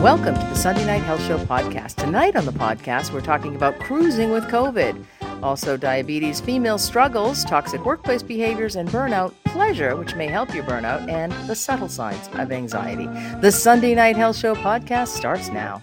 Welcome to the Sunday Night Health Show podcast. Tonight on the podcast, we're talking about cruising with COVID. Also, diabetes, female struggles, toxic workplace behaviors, and burnout, pleasure, which may help your burnout, and the subtle signs of anxiety. The Sunday Night Health Show podcast starts now.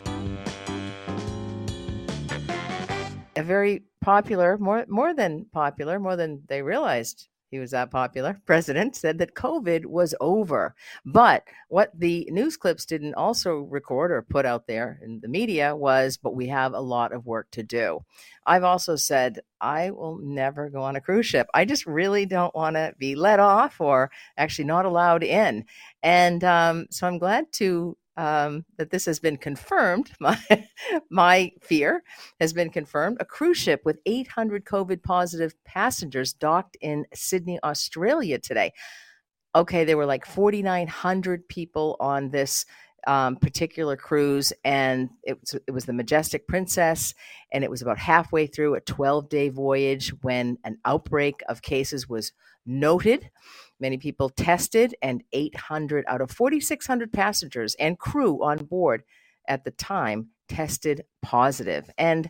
A very popular, more more than popular, more than they realized he was that popular, president said that COVID was over. But what the news clips didn't also record or put out there in the media was, but we have a lot of work to do. I've also said, I will never go on a cruise ship. I just really don't want to be let off or actually not allowed in. And um, so I'm glad to um, that this has been confirmed. My my fear has been confirmed. A cruise ship with 800 COVID positive passengers docked in Sydney, Australia today. Okay, there were like 4,900 people on this um, particular cruise, and it was, it was the Majestic Princess, and it was about halfway through a 12 day voyage when an outbreak of cases was noted. Many people tested, and 800 out of 4,600 passengers and crew on board at the time tested positive. And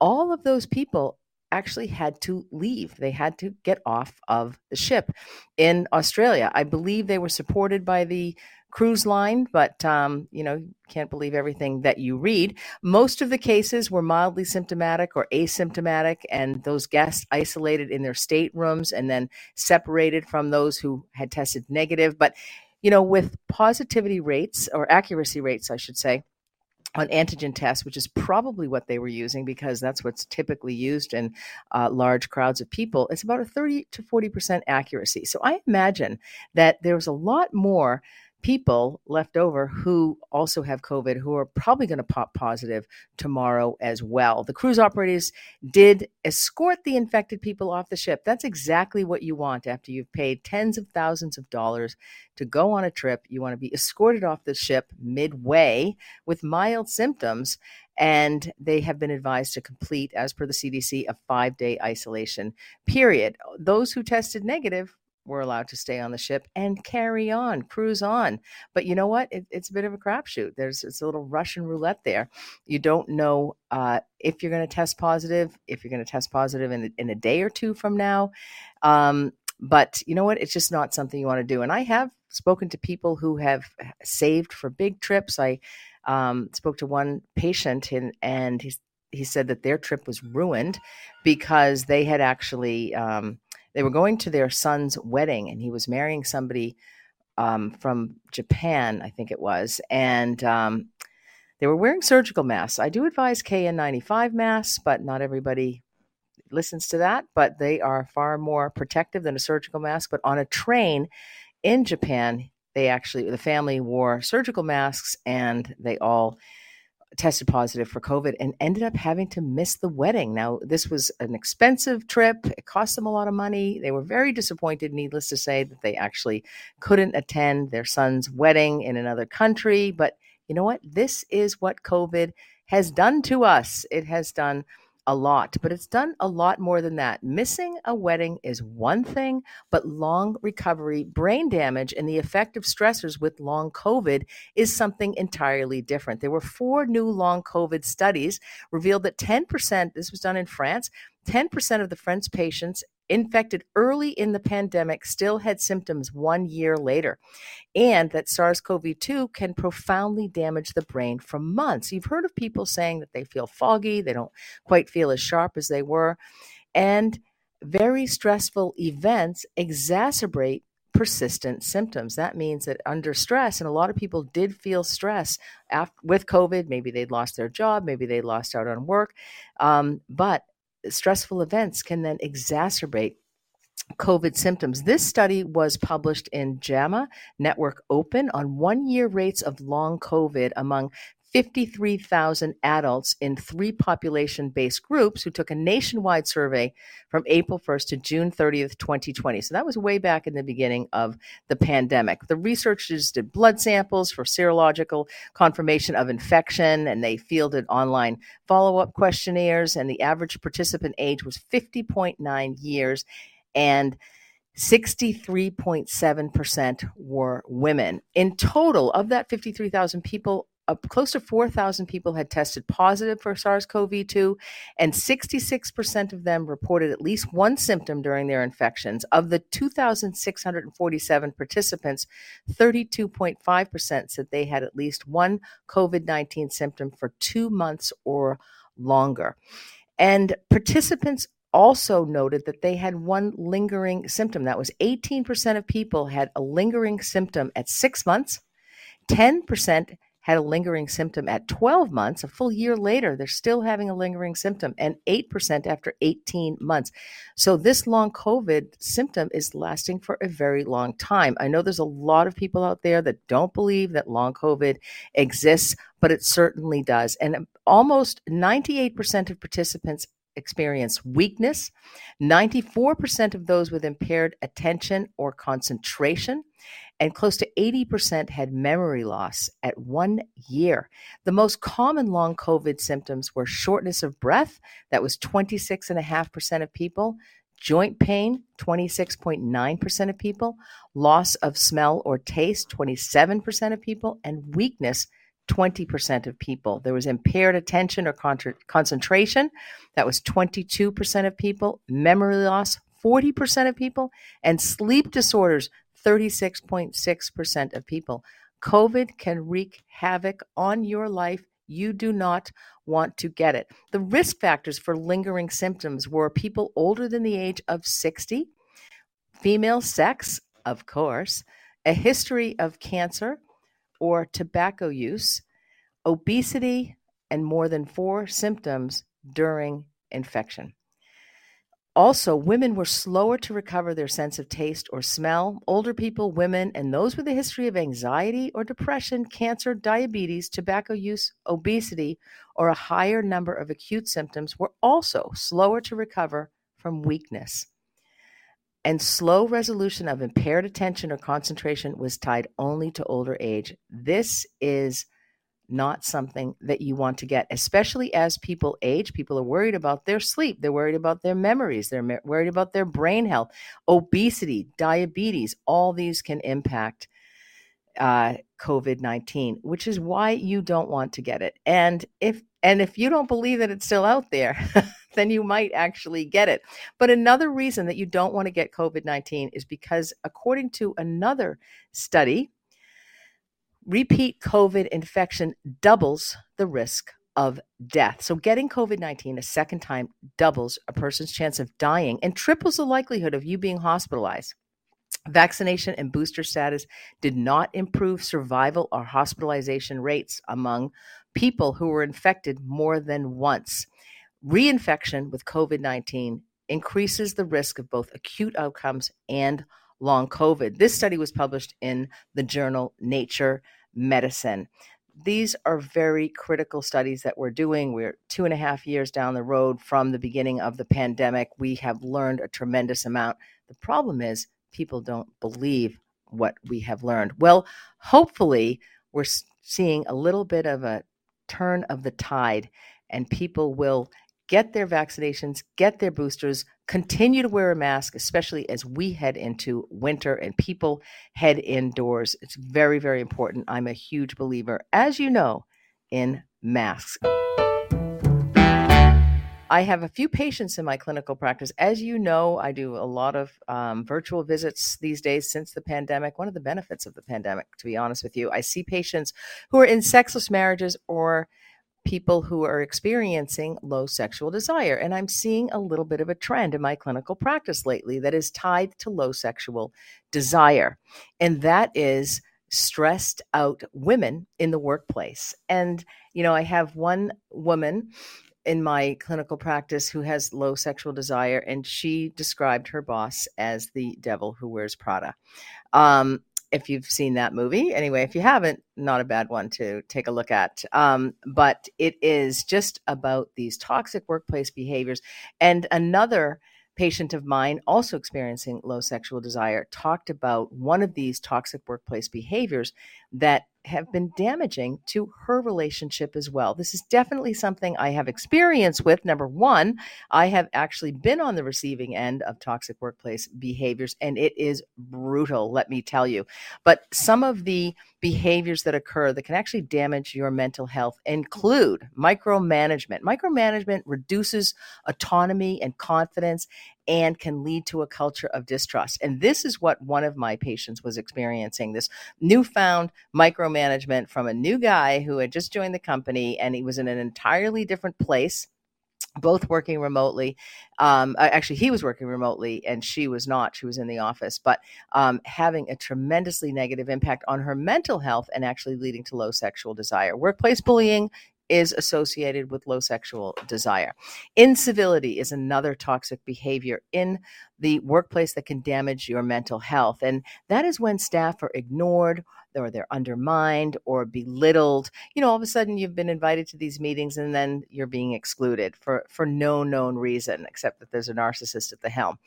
all of those people actually had to leave. They had to get off of the ship in Australia. I believe they were supported by the cruise line, but um, you know, can't believe everything that you read. Most of the cases were mildly symptomatic or asymptomatic, and those guests isolated in their staterooms and then separated from those who had tested negative. But you know, with positivity rates or accuracy rates, I should say, on antigen tests, which is probably what they were using because that's what's typically used in uh, large crowds of people, it's about a 30 to 40% accuracy. So I imagine that there's a lot more people left over who also have COVID who are probably going to pop positive tomorrow as well. The cruise operators did escort the infected people off the ship. That's exactly what you want after you've paid tens of thousands of dollars to go on a trip. You want to be escorted off the ship midway with mild symptoms. And they have been advised to complete, as per the CDC, a five day isolation period. Those who tested negative were allowed to stay on the ship and carry on, cruise on. But you know what? It, it's a bit of a crapshoot. There's it's a little Russian roulette there. You don't know uh, if you're going to test positive, if you're going to test positive in in a day or two from now. Um, but you know what? It's just not something you want to do. And I have spoken to people who have saved for big trips. I um, spoke to one patient and and he he said that their trip was ruined because they had actually um, they were going to their son's wedding, and he was marrying somebody um, from Japan, I think it was, and um, they were wearing surgical masks. I do advise KN95 masks, but not everybody listens to that. But they are far more protective than a surgical mask. But on a train in Japan, they actually the family wore surgical masks, and they all tested positive for COVID and ended up having to miss the wedding. Now, this was an expensive trip. It cost them a lot of money. They were very disappointed, needless to say, that they actually couldn't attend their son's wedding in another country. But you know what? This is what COVID has done to us. It has done a lot, but it's done a lot more than that. Missing a wedding is one thing, but long recovery, brain damage, and the effect of stressors with long COVID is something entirely different. There were four new long COVID studies revealed that 10%, this was done in France, 10% of the French patients infected early in the pandemic still had symptoms one year later, and that SARS CoV 2 can profoundly damage the brain for months. You've heard of people saying that they feel foggy, they don't quite feel as sharp as they were, and very stressful events exacerbate persistent symptoms. That means that under stress, and a lot of people did feel stress after, with COVID. Maybe they'd lost their job, maybe they lost out on work, um, but stressful events can then exacerbate COVID symptoms. This study was published in JAMA Network Open on one year rates of long COVID among 53,000 adults in three population based groups who took a nationwide survey from April 1st to June 30th, 2020. So that was way back in the beginning of the pandemic. The researchers did blood samples for serological confirmation of infection, and they fielded online follow up questionnaires. And the average participant age was 50.9 years. And 63.7% were women. In total, of that 53,000 people, close to 4,000 people had tested positive for SARS CoV 2, and 66% of them reported at least one symptom during their infections. Of the 2,647 participants, 32.5% said they had at least one COVID 19 symptom for two months or longer. And participants also noted that they had one lingering symptom. That was 18% of people had a lingering symptom at six months, 10% had a lingering symptom at 12 months. A full year later, they're still having a lingering symptom, and 8% after 18 months. So, this long COVID symptom is lasting for a very long time. I know there's a lot of people out there that don't believe that long COVID exists, but it certainly does. And almost 98% of participants experience weakness. 94% of those with impaired attention or concentration, and close to 80% had memory loss at one year. The most common long COVID symptoms were shortness of breath, that was 26.5% of people. Joint pain, 26.9% of people. Loss of smell or taste, 27% of people. And weakness, 20% of people. There was impaired attention or contra- concentration. That was 22% of people. Memory loss, 40% of people. And sleep disorders, 36.6% of people. COVID can wreak havoc on your life. You do not want to get it. The risk factors for lingering symptoms were people older than the age of 60, female sex, of course, a history of cancer, or tobacco use, obesity, and more than four symptoms during infection. Also, women were slower to recover their sense of taste or smell. Older people, women, and those with a history of anxiety or depression, cancer, diabetes, tobacco use, obesity, or a higher number of acute symptoms were also slower to recover from weakness and slow resolution of impaired attention or concentration was tied only to older age. This is not something that you want to get, especially as people age. People are worried about their sleep, they're worried about their memories, they're worried about their brain health, obesity, diabetes. All these can impact uh, COVID nineteen, which is why you don't want to get it. And if and if you don't believe that it's still out there, then you might actually get it. But another reason that you don't want to get COVID 19 is because, according to another study, repeat COVID infection doubles the risk of death. So, getting COVID 19 a second time doubles a person's chance of dying and triples the likelihood of you being hospitalized. Vaccination and booster status did not improve survival or hospitalization rates among people who were infected more than once. Reinfection with COVID 19 increases the risk of both acute outcomes and long COVID. This study was published in the journal Nature Medicine. These are very critical studies that we're doing. We're two and a half years down the road from the beginning of the pandemic. We have learned a tremendous amount. The problem is, people don't believe what we have learned. Well, hopefully, we're seeing a little bit of a turn of the tide, and people will get their vaccinations, get their boosters, continue to wear a mask, especially as we head into winter and people head indoors. It's very, very important. I'm a huge believer, as you know, in masks. I have a few patients in my clinical practice. As you know, I do a lot of um, virtual visits these days since the pandemic. One of the benefits of the pandemic, to be honest with you, I see patients who are in sexless marriages or people who are experiencing low sexual desire. And I'm seeing a little bit of a trend in my clinical practice lately that is tied to low sexual desire. And that is stressed out women in the workplace. And, you know, I have one woman in my clinical practice who has low sexual desire, and she described her boss as the devil who wears Prada. Um, if you've seen that movie. Anyway, if you haven't, not a bad one to take a look at. Um, but it is just about these toxic workplace behaviors. And another patient of mine, also experiencing low sexual desire, talked about one of these toxic workplace behaviors that have been damaging to her relationship as well. This is definitely something I have experience with. Number one, I have actually been on the receiving end of toxic workplace behaviors, and it is brutal, let me tell you. But some of the behaviors that occur that can actually damage your mental health include micromanagement. Micromanagement reduces autonomy and confidence and can lead to a culture of distrust. And this is what one of my patients was experiencing this newfound micromanagement from a new guy who had just joined the company and he was in an entirely different place both working remotely. Um, actually, he was working remotely and she was not. She was in the office, but um, having a tremendously negative impact on her mental health and actually leading to low sexual desire. Workplace bullying is associated with low sexual desire. Incivility is another toxic behavior in the workplace that can damage your mental health. And that is when staff are ignored or they're undermined or belittled. You know, all of a sudden you've been invited to these meetings and then you're being excluded for, for no known reason, except that there's a narcissist at the helm.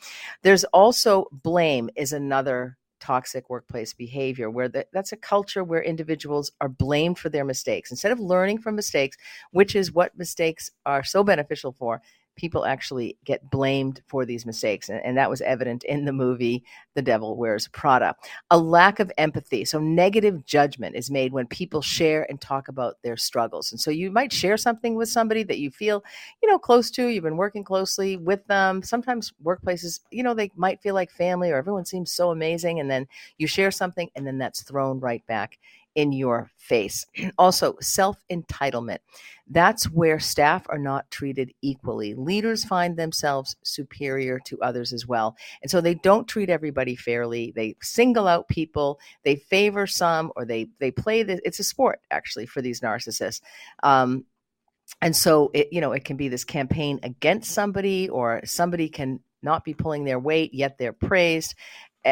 There's also blame is another toxic workplace behavior where the, that's a culture where individuals are blamed for their mistakes. Instead of learning from mistakes which is what mistakes are so beneficial for people actually get blamed for these mistakes. And, and, that was evident in the movie The Devil Wears Prada. A lack of empathy. So, negative judgment is made when people share and talk about their struggles. And so, you might share something with somebody that you feel, you know, close to, you've been working closely with them. Sometimes workplaces, you know, they might feel like family or everyone seems so amazing. And then you share something and then that's thrown right back in your face. also, self entitlement. That's where staff are not treated equally. Leaders find themselves superior to others as well. And so they don't treat everybody fairly. They single out people, they favor some, or they, they play this. It's a sport, actually, for these narcissists. Um, and so it you know it can be this campaign against somebody or somebody can not be pulling their weight yet they're praised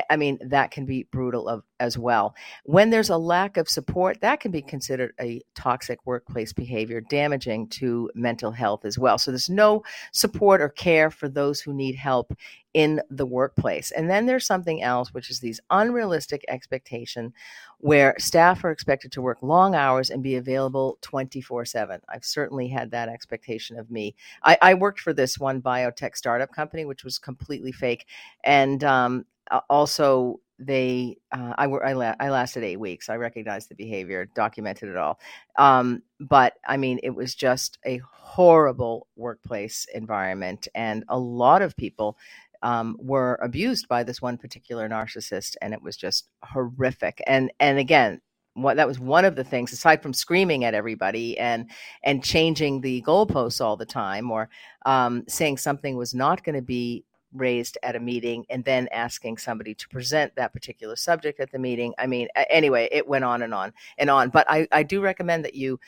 I mean, that can be brutal of, as well. When there's a lack of support, that can be considered a toxic workplace behavior, damaging to mental health as well. So there's no support or care for those who need help in the workplace. And then there's something else, which is these unrealistic expectation where staff are expected to work long hours and be available 24 7. I've certainly had that expectation of me. I, I, worked for this one biotech startup company, which was completely fake. And um, also they uh, I, I, la- I lasted eight weeks i recognized the behavior documented it all um, but i mean it was just a horrible workplace environment and a lot of people um, were abused by this one particular narcissist and it was just horrific and and again what that was one of the things aside from screaming at everybody and and changing the goalposts all the time or um, saying something was not going to be raised at a meeting and then asking somebody to present that particular subject at the meeting. I mean, anyway, it went on and on and on. But I, I do recommend that you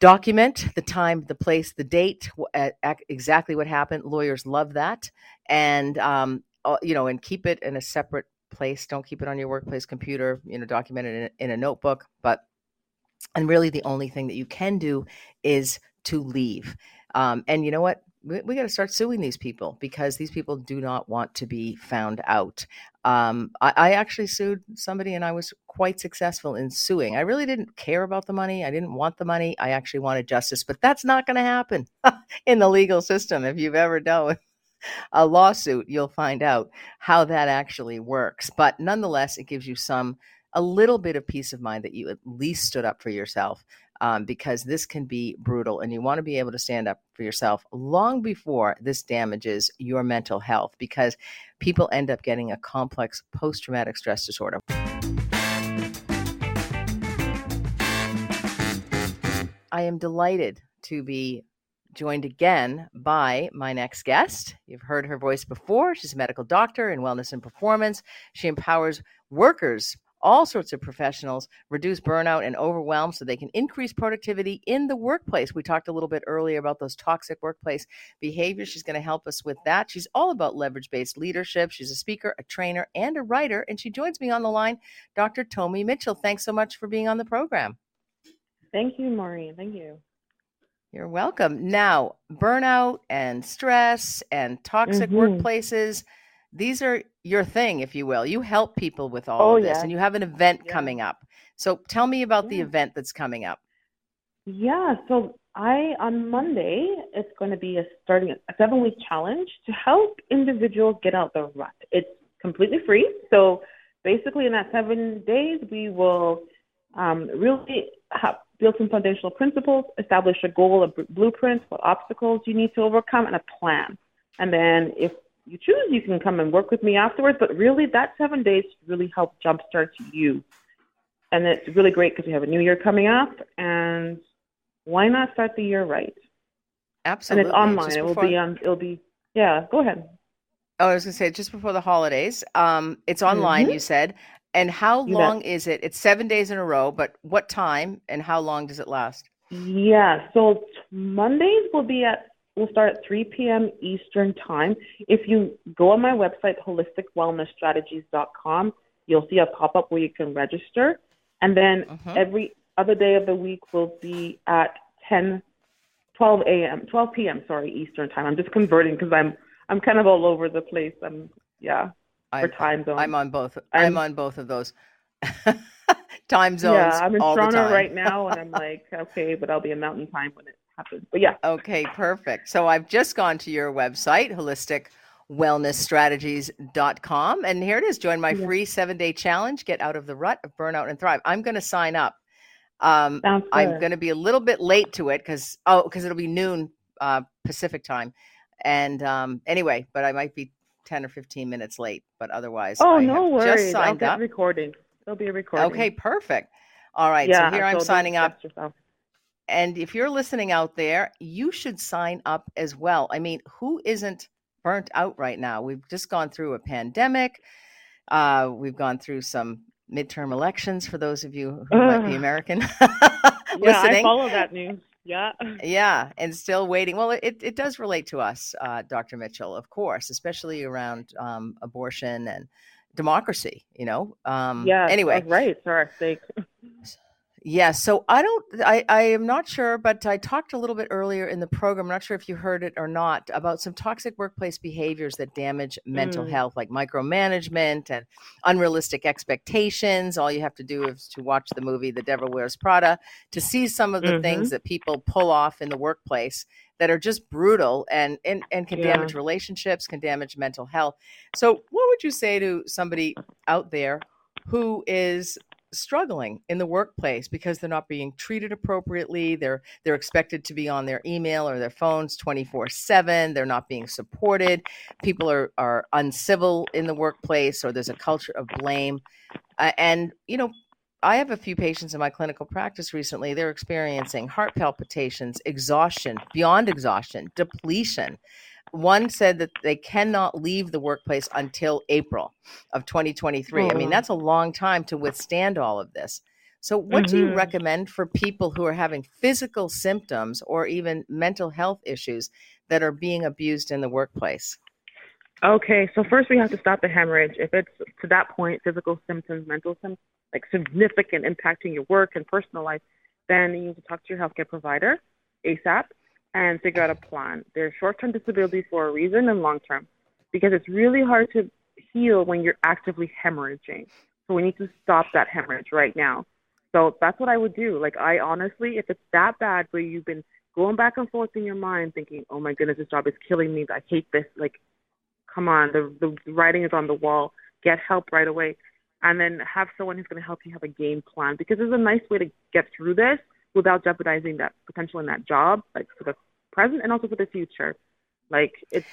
document the time, the place, the date, exactly what happened. Lawyers love that. And, um, uh, you know, and keep it in a separate place. Don't keep it on your workplace computer, you know, document it in a, in a notebook. But, and really the only thing that you can do is to leave. Um, and you know what? We, we got to start suing these people because these people do not want to be found out. Um, I, I, actually sued somebody and I was quite successful in suing. I really didn't care about the money. I didn't want the money. I actually wanted justice, but that's not going to happen in the legal system. If you've ever dealt with a lawsuit, you'll find out how that actually works. But nonetheless, it gives you some a little bit of peace of mind that you at least stood up for yourself um, because this can be brutal and you want to be able to stand up for yourself long before this damages your mental health because people end up getting a complex post traumatic stress disorder. I am delighted to be joined again by my next guest. You've heard her voice before. She's a medical doctor in wellness and performance. She empowers workers all sorts of professionals reduce burnout and overwhelm so they can increase productivity in the workplace. We talked a little bit earlier about those toxic workplace behaviors. She's going to help us with that. She's all about leverage based leadership. She's a speaker, a trainer, and a writer. And she joins me on the line, Dr. Tomi Mitchell. Thanks so much for being on the program. Thank you, Maureen. Thank you. You're welcome. Now, burnout and stress and toxic mm-hmm. workplaces these are your thing, if you will. You help people with all oh, of this, yeah. and you have an event yeah. coming up. So tell me about the event that's coming up. Yeah, so I on Monday it's going to be a starting a seven week challenge to help individuals get out the rut. It's completely free. So basically, in that seven days, we will um, really have, build some foundational principles, establish a goal, a blueprint, what obstacles you need to overcome, and a plan. And then if you choose, you can come and work with me afterwards. But really, that seven days really help jumpstart you. And it's really great because we have a new year coming up, and why not start the year right? Absolutely. And it's online. Just It will before- be on. It'll be. Yeah. Go ahead. Oh, I was going to say just before the holidays. Um, it's online, Mhm. you said. And how You bet. long is it? It's seven days in a row, but what time and how long does it last? Yeah. So t- Mondays will be at. We'll start at 3 p.m. Eastern time. If you go on my website, holisticwellnessstrategies.com, you'll see a pop-up where you can register. And then Mhm. every other day of the week will be at 10, 12 a.m., 12 p.m. Sorry, Eastern time. I'm just converting because I'm I'm kind of all over the place. I'm yeah for I'm, time zones. I'm on both. I'm, I'm- on both of those time zones Yeah, I'm in Toronto right now, and I'm like, okay, but I'll be in Mountain Time when it happens. But yeah, Okay, perfect. So I've just gone to your website, holisticwellnessstrategies.com, and here it is. Join my Yeah. free seven day challenge. Get out of the rut of burnout and thrive. I'm going to sign up. Um. I'm going to be a little bit late to it because oh, because it'll be noon uh, Pacific time, and um, anyway, but I might be ten or fifteen minutes late. But otherwise, oh, I no worries. just I'll signed get up. recording. There'll be a recording. Okay, perfect. All right, yeah, so here I'm signing up. yourself. And if you're listening out there, you should sign up as well. I mean, who isn't burnt out right now? We've just gone through a pandemic. Uh, we've gone through some midterm elections for those of you who might be American Yeah, I follow that news. Yeah. Yeah, and still waiting. Well, it, it does relate to us, uh, Dr. Mitchell, of course, especially around um, abortion and democracy, you know? Um, Yeah. Anyway, Right. For our sake. Yeah, so I don't, I, I am not sure, but I talked a little bit earlier in the program. I'm not sure if you heard it or not about some toxic workplace behaviors that damage mental Mm. health, like micromanagement and unrealistic expectations. All you have to do is to watch the movie The Devil Wears Prada to see some of the Mhm. things that people pull off in the workplace that are just brutal and, and, and can Yeah. damage relationships, can damage mental health. So, what would you say to somebody out there who is struggling in the workplace because they're not being treated appropriately they're they're expected to be on their email or their phones 24/7 they're not being supported people are are uncivil in the workplace or there's a culture of blame. Uh, and you know I have a few patients in my clinical practice recently they're experiencing heart palpitations exhaustion beyond exhaustion depletion one said that they cannot leave the workplace until April of 2023. I mean, Oh. that's a long time to withstand all of this. So, what do you Mhm. recommend for people who are having physical symptoms or even mental health issues that are being abused in the workplace? Okay, so first we have to stop the hemorrhage. If it's to that point, physical symptoms, mental symptoms, like significant impacting your work and personal life, then you need to talk to your healthcare provider ASAP and figure out a plan. There's short-term disability for a reason and long-term because it's really hard to heal when you're actively hemorrhaging. So we need to stop that hemorrhage right now. So that's what I would do. Like I honestly, if it's that bad where you've been going back and forth in your mind thinking, "Oh my goodness, this job is killing me. I hate this." Like come on, the, the writing is on the wall. Get help right away. And then have someone who's going to help you have a game plan because there's a nice way to get through this without jeopardizing that potential in that job, like for the present and also for the future. Like it's,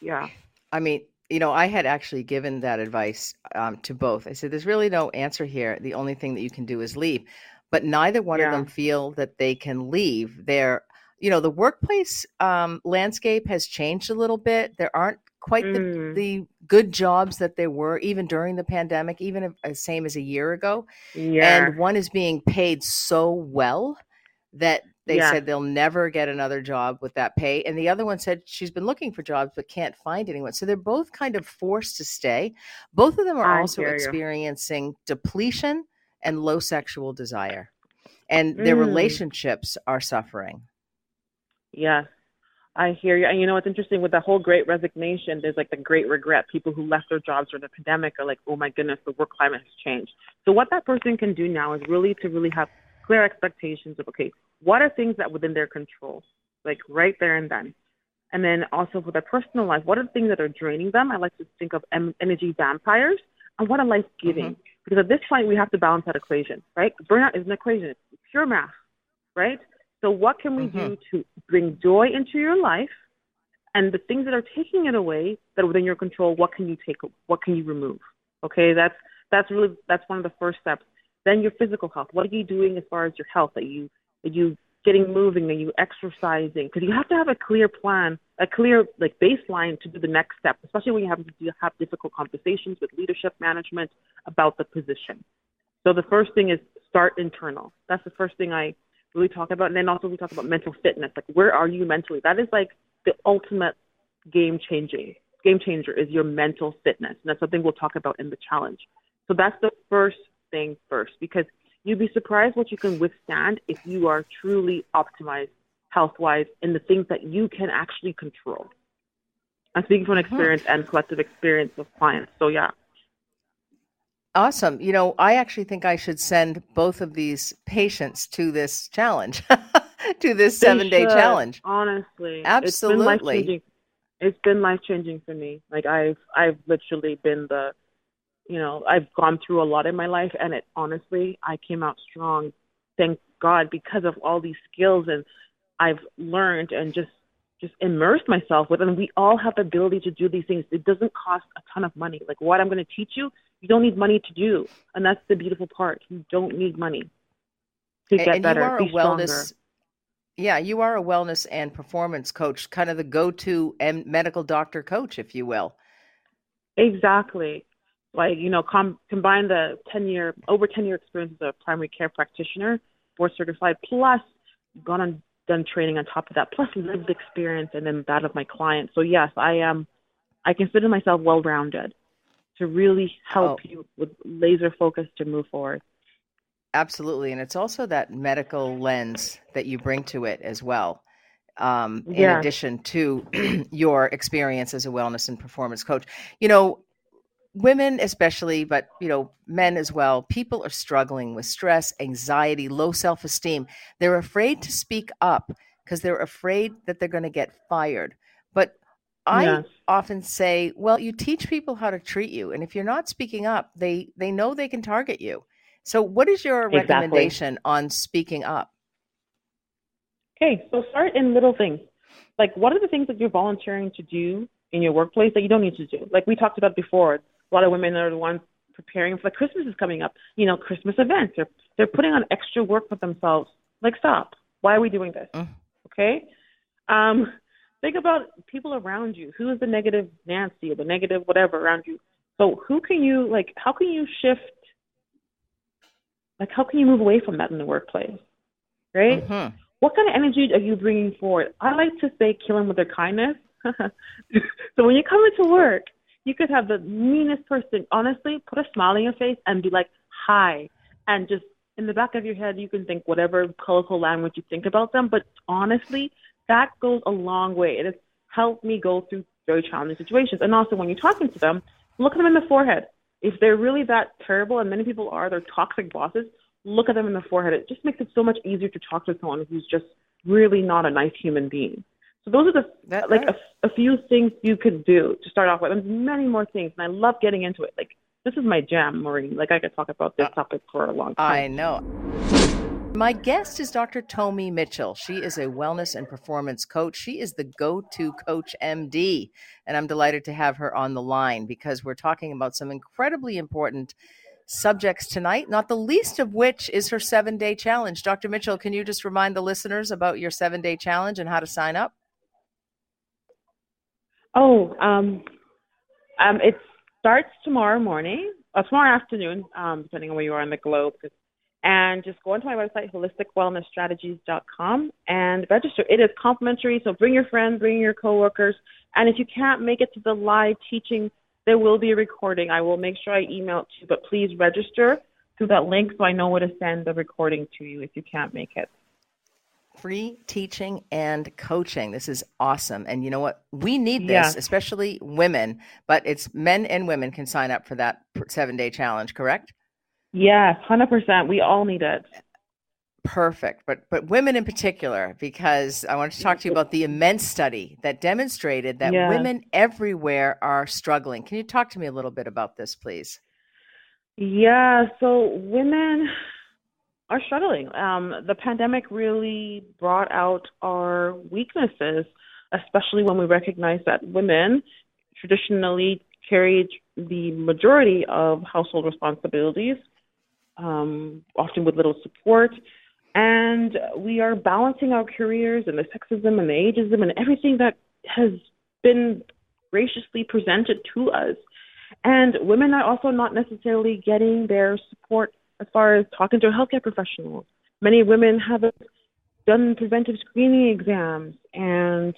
yeah. I mean, you know, I had actually given that advice um, to both. I said, there's really no answer here. The only thing that you can do is leave. But neither one of them feel that they can leave. They're, you know, the workplace um, landscape has changed a little bit. There aren't quite the, Mm. the good jobs that there were even during the pandemic, even as same as a year ago. Yeah. And one is being paid so well that they Yeah. said they'll never get another job with that pay. And the other one said she's been looking for jobs but can't find anyone. So they're both kind of forced to stay. Both of them are I also hear you. experiencing depletion and low sexual desire. And their Mm. relationships are suffering. Yes. I hear you. And you know, it's interesting with the whole great resignation, there's like the great regret. People who left their jobs during the pandemic are like, oh my goodness, the work climate has changed. So what that person can do now is really to really have clear expectations of, okay, what are things that within their control? Like right there and then. And then also for their personal life, what are the things that are draining them? I like to think of energy vampires and what are life giving? Mm-hmm. Because at this point, we have to balance that equation, right? Burnout is an equation, it's pure math, right? So, what can we mm-hmm. do to bring joy into your life? And the things that are taking it away that are within your control, what can you take? What can you remove? Okay, that's that's really that's one of the first steps. Then your physical health. What are you doing as far as your health? Are you are you getting moving? Are you exercising? Because you have to have a clear plan, a clear like baseline to do the next step, especially when you have to have difficult conversations with leadership management about the position. So the first thing is start internal. That's the first thing I really talk about. And then also we talk about mental fitness. Like where are you mentally? That is like the ultimate game changing game changer is your mental fitness. And that's something we'll talk about in the challenge. So that's the first thing first because you'd be surprised what you can withstand if you are truly optimized health wise in the things that you can actually control. I'm speaking from experience mm-hmm. and collective experience of clients. So yeah. Awesome. You know, I actually think I should send both of these patients to this challenge, to this seven day challenge. Honestly, absolutely. It's been life changing for me. Like I've I've literally been the you know, I've gone through a lot in my life and it honestly, I came out strong. Thank God because of all these skills and I've learned and just just immersed myself with and we all have the ability to do these things. It doesn't cost a ton of money. Like what I'm going to teach you, you don't need money to do. And that's the beautiful part. You don't need money to get and better. You are a wellness stronger. Yeah, you are a wellness and performance coach, kind of the go-to medical doctor coach, if you will. Exactly like you know com- combine the 10 year over 10 year experience as a primary care practitioner board certified plus gone on done training on top of that plus lived experience and then that of my clients so yes i am i consider myself well rounded to really help oh. you with laser focus to move forward absolutely and it's also that medical lens that you bring to it as well um, in yeah. addition to your experience as a wellness and performance coach you know women especially but you know men as well people are struggling with stress anxiety low self-esteem they're afraid to speak up because they're afraid that they're going to get fired but i yes. often say well you teach people how to treat you and if you're not speaking up they they know they can target you so what is your exactly. recommendation on speaking up okay so start in little things like what are the things that you're volunteering to do in your workplace that you don't need to do like we talked about before a lot of women are the ones preparing for Christmas is coming up. You know, Christmas events. They're they're putting on extra work for themselves. Like, stop. Why are we doing this? Mm. Okay. Um, think about people around you. Who is the negative Nancy or the negative whatever around you? So who can you like? How can you shift? Like, how can you move away from that in the workplace? Right. Mm-hmm. What kind of energy are you bringing forward? I like to say, kill them with their kindness. so when you come into work, you could have the meanest person, honestly, put a smile on your face and be like, hi. And just in the back of your head, you can think whatever colorful language you think about them. But honestly, that goes a long way. It has helped me go through very challenging situations. And also, when you're talking to them, look at them in the forehead. If they're really that terrible, and many people are, they're toxic bosses, look at them in the forehead. It just makes it so much easier to talk to someone who's just really not a nice human being. So those are the That's like right. a, a few things you could do to start off with. There's many more things, and I love getting into it. Like this is my jam, Maureen. Like I could talk about this uh, topic for a long time. I know. My guest is Dr. Tomi Mitchell. She is a wellness and performance coach. She is the go to coach MD. And I'm delighted to have her on the line because we're talking about some incredibly important subjects tonight, not the least of which is her seven day challenge. Dr. Mitchell, can you just remind the listeners about your seven day challenge and how to sign up? Oh, um, um, it starts tomorrow morning, or uh, tomorrow afternoon, um, depending on where you are in the globe. And just go onto my website, holisticwellnessstrategies.com, and register. It is complimentary, so bring your friends, bring your coworkers. And if you can't make it to the live teaching, there will be a recording. I will make sure I email it to you, but please register through that link so I know where to send the recording to you if you can't make it. free teaching and coaching. This is awesome. And you know what? We need this, Yeah. especially women, but it's men and women can sign up for that seven day challenge, correct? Yes, hundred percent. We all need it. Perfect. But but women in particular, because I want to talk to you about the immense study that demonstrated that women everywhere are struggling. Can you talk to me a little bit about this, please? Yeah, so women are struggling. Um, the pandemic really brought out our weaknesses, especially when we recognize that women traditionally carried the majority of household responsibilities, um, often with little support. And we are balancing our careers and the sexism and the ageism and everything that has been graciously presented to us. And women are also not necessarily getting their support as far as talking to healthcare professionals. Many women haven't done preventive screening exams, and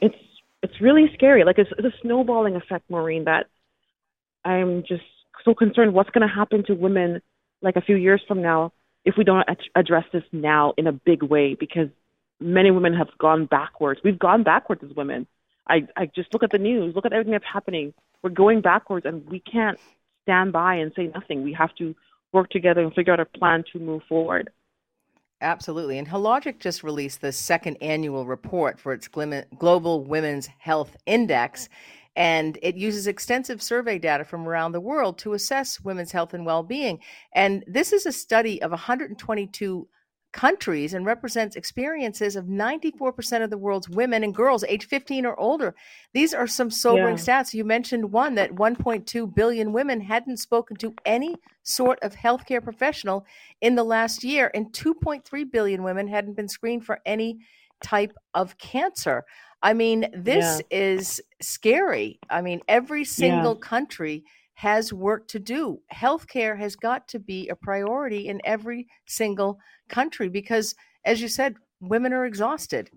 it's it's really scary. Like it's, it's a snowballing effect, Maureen. That I'm just so concerned. What's going to happen to women like a few years from now if we don't address this now in a big way? Because many women have gone backwards. We've gone backwards as women. I, I just look at the news, look at everything that's happening. We're going backwards, and we can't stand by and say nothing. We have to work together and figure out a plan to move forward. Absolutely. And Hologic just released the second annual report for its Global Women's Health Index. And it uses extensive survey data from around the world to assess women's health and well being. And this is a study of 122 countries and represents experiences of 94% of the world's women and girls age 15 or older. These are some sobering Yeah. stats. You mentioned one that 1.2 billion women hadn't spoken to any sort of healthcare professional in the last year, and 2.3 billion women hadn't been screened for any type of cancer. I mean, this is scary. I mean, every single country has work to do. Healthcare has got to be a priority in every single country because, as you said, women are exhausted.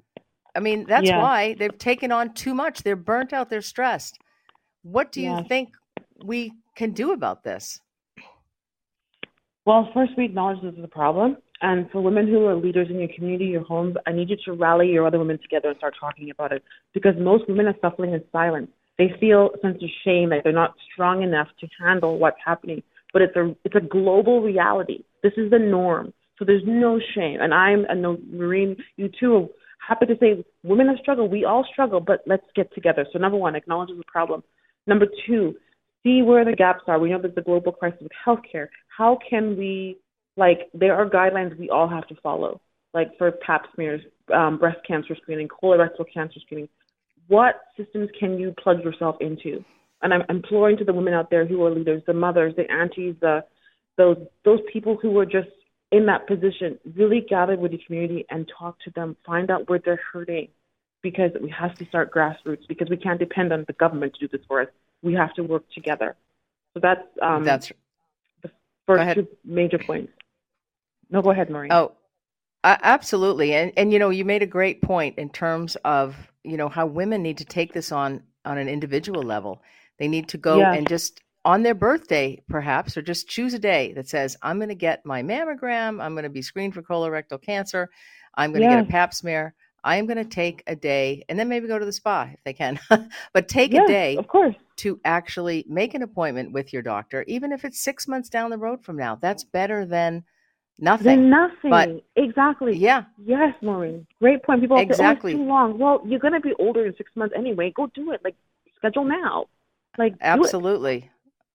I mean, that's Yeah. why they've taken on too much. They're burnt out, they're stressed. What do you think we can do about this? Well, first, we acknowledge this is a problem. And for women who are leaders in your community, your homes, I need you to rally your other women together and start talking about it because most women are suffering in silence. They feel a sense of shame that they're not strong enough to handle what's happening. But it's a it's a global reality. This is the norm. So there's no shame. And I'm I know Maureen, you too happy to say women have struggled. We all struggle, but let's get together. So number one, acknowledge the problem. Number two, see where the gaps are. We know there's a global crisis with healthcare. How can we like there are guidelines we all have to follow, like for pap smears, um, breast cancer screening, colorectal cancer screening. What systems can you plug yourself into? And I'm imploring to the women out there who are leaders, the mothers, the aunties, the those those people who are just in that position, really gather with the community and talk to them, find out where they're hurting, because we have to start grassroots because we can't depend on the government to do this for us. We have to work together. So that's um, That's first two major points. No, go ahead, Maureen. Oh, absolutely. And and you know, you made a great point in terms of, you know, how women need to take this on on an individual level. They need to go Yeah. and just on their birthday perhaps or just choose a day that says I'm going to get my mammogram, I'm going to be screened for colorectal cancer, I'm going to get a pap smear. I am going to take a day and then maybe go to the spa if they can. but take yes, a day of course. to actually make an appointment with your doctor, even if it's six months down the road from now. That's better than nothing. Nothing. But- exactly. Yeah, Yes, Maureen. Great point. People say, Exactly. oh, it's too long. Well, you're going to be older in six months anyway. Go do it. Like, schedule now. Like, absolutely.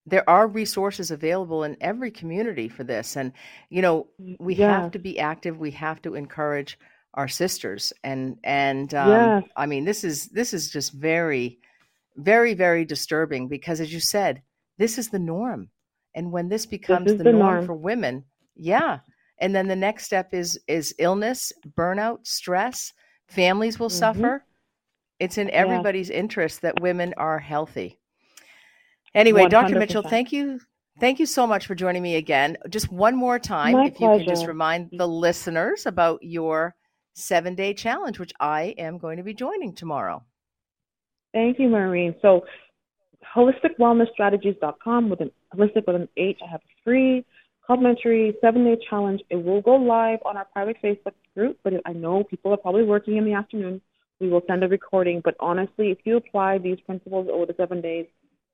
There are resources available in every community for this. And, you know, we have to be active. We have to encourage our sisters. And, and, um, Yes. I mean, this is, this is just very, very, very disturbing because as you said, this is the norm. And when this becomes is the, the norm, norm. for women, yeah. And then the next step is, is illness, burnout, stress, families will Mhm. suffer. It's in everybody's interest that women are healthy. Anyway, Dr. Mitchell, thank you. Thank you so much for joining me again. Just one more time, My if you could just remind the listeners about your seven day challenge, which I am going to be joining tomorrow. Thank you, Maureen. So, holisticwellnessstrategies.com with an holistic with an H. I have a free complimentary seven day challenge. It will go live on our private Facebook group, but I know people are probably working in the afternoon. We will send a recording. But honestly, if you apply these principles over the seven days,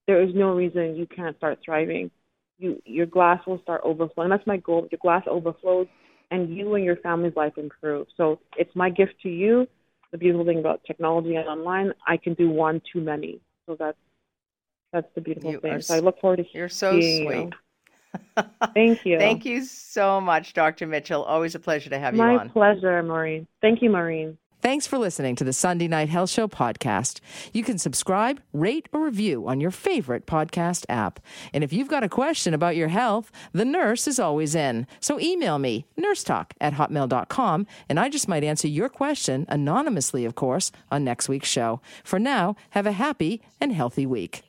there is no reason you can't start thriving. You your glass will start overflowing. That's my goal. Your glass overflows and you and your family's life improve. So it's my gift to you. The beautiful thing about technology and online, I can do one too many. So that's that's the beautiful You thing. are So I look forward to You're so seeing sweet. you. Thank you. Thank you so much, Dr. Mitchell. Always a pleasure to have My you on. My pleasure, Maureen. Thank you, Maureen. Thanks for listening to the Sunday Night Health Show podcast. You can subscribe, rate, or review on your favorite podcast app. And if you've got a question about your health, the nurse is always in. So email me, nursetalk at hotmail.com, and I just might answer your question, anonymously, of course, on next week's show. For now, have a happy and healthy week.